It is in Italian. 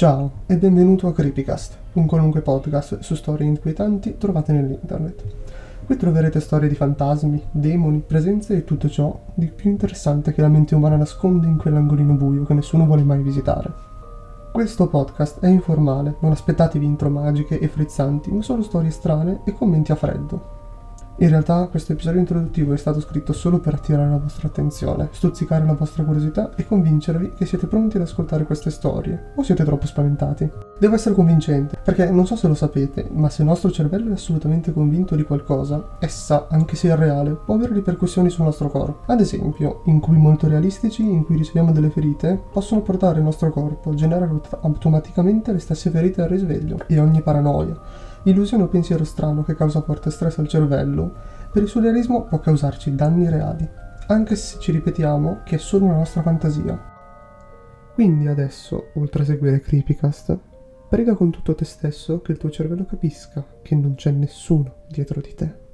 Ciao e benvenuto a Creepycast, un qualunque podcast su storie inquietanti trovate nell'internet. Qui troverete storie di fantasmi, demoni, presenze e tutto ciò di più interessante che la mente umana nasconde in quell'angolino buio che nessuno vuole mai visitare. Questo podcast è informale, non aspettatevi intro magiche e frizzanti, ma solo storie strane e commenti a freddo. In realtà questo episodio introduttivo è stato scritto solo per attirare la vostra attenzione, stuzzicare la vostra curiosità e convincervi che siete pronti ad ascoltare queste storie, o siete troppo spaventati. Devo essere convincente, perché non so se lo sapete, ma se il nostro cervello è assolutamente convinto di qualcosa, essa, anche se irreale, può avere ripercussioni sul nostro corpo. Ad esempio, incubi molto realistici in cui riceviamo delle ferite possono portare il nostro corpo a generare automaticamente le stesse ferite al risveglio e ogni paranoia illusione o pensiero strano che causa forte stress al cervello, per il surrealismo può causarci danni reali, anche se ci ripetiamo che è solo una nostra fantasia. Quindi adesso, oltre a seguire Creepycast, prega con tutto te stesso che il tuo cervello capisca che non c'è nessuno dietro di te.